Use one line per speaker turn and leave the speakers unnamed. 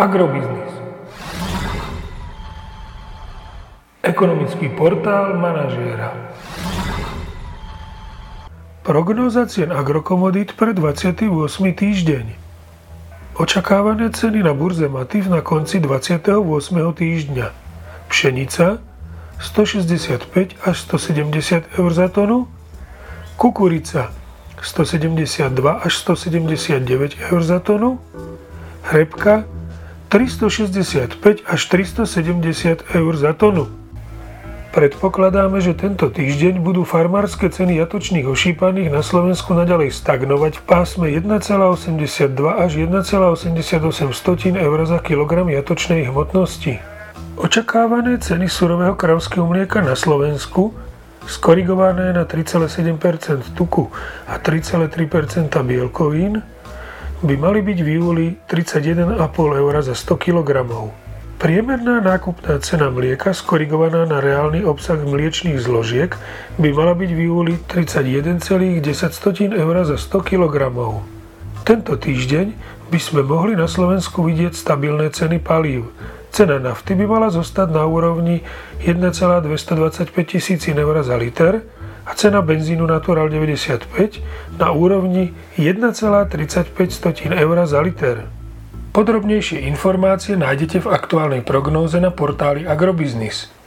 Agrobiznis. Ekonomický portál manažéra. Prognóza cien agrokomodít pre 28. týždeň. Očakávané ceny na burze Matif na konci 28. týždňa. Pšenica 165 až 170 eur za tonu, kukurica 172 až 179 eur za tonu, hrebka 365 až 370 eur za tonu. Predpokladáme, že tento týždeň budú farmárske ceny jatočných ošípaných na Slovensku naďalej stagnovať v pásme 1,82 až 1,88 eur za kilogram jatočnej hmotnosti. Očakávané ceny surového kravského mlieka na Slovensku, skorigované na 3,7% tuku a 3,3% bielkovín, by mali byť v júli 31,5 eur za 100 kg. Priemerná nákupná cena mlieka skorigovaná na reálny obsah mliečných zložiek by mala byť v júli 31,10 eur za 100 kg. Tento týždeň by sme mohli na Slovensku vidieť stabilné ceny palív. Cena nafty by mala zostať na úrovni 1,225 tisíc eur za liter a cena benzínu Natural 95 na úrovni 1,35 eur za liter. Podrobnejšie informácie nájdete v aktuálnej prognóze na portáli Agrobiznis.